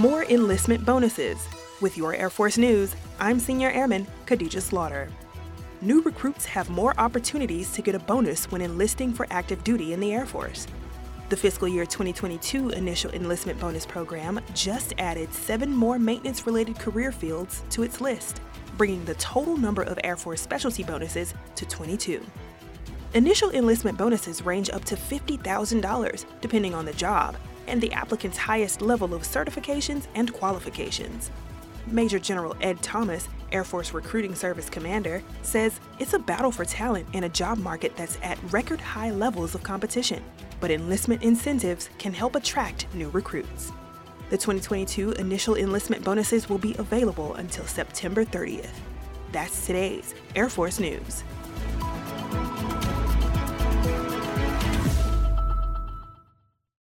more enlistment bonuses. With your Air Force News, I'm Senior Airman Khadija Slaughter. New recruits have more opportunities to get a bonus when enlisting for active duty in the Air Force. The fiscal year 2022 initial enlistment bonus program just added seven more maintenance related career fields to its list, bringing the total number of Air Force specialty bonuses to 22. Initial enlistment bonuses range up to $50,000 depending on the job and the applicant's highest level of certifications and qualifications. Major General Ed Thomas, Air Force Recruiting Service Commander, says it's a battle for talent in a job market that's at record high levels of competition, but enlistment incentives can help attract new recruits. The 2022 initial enlistment bonuses will be available until September 30th. That's today's Air Force News.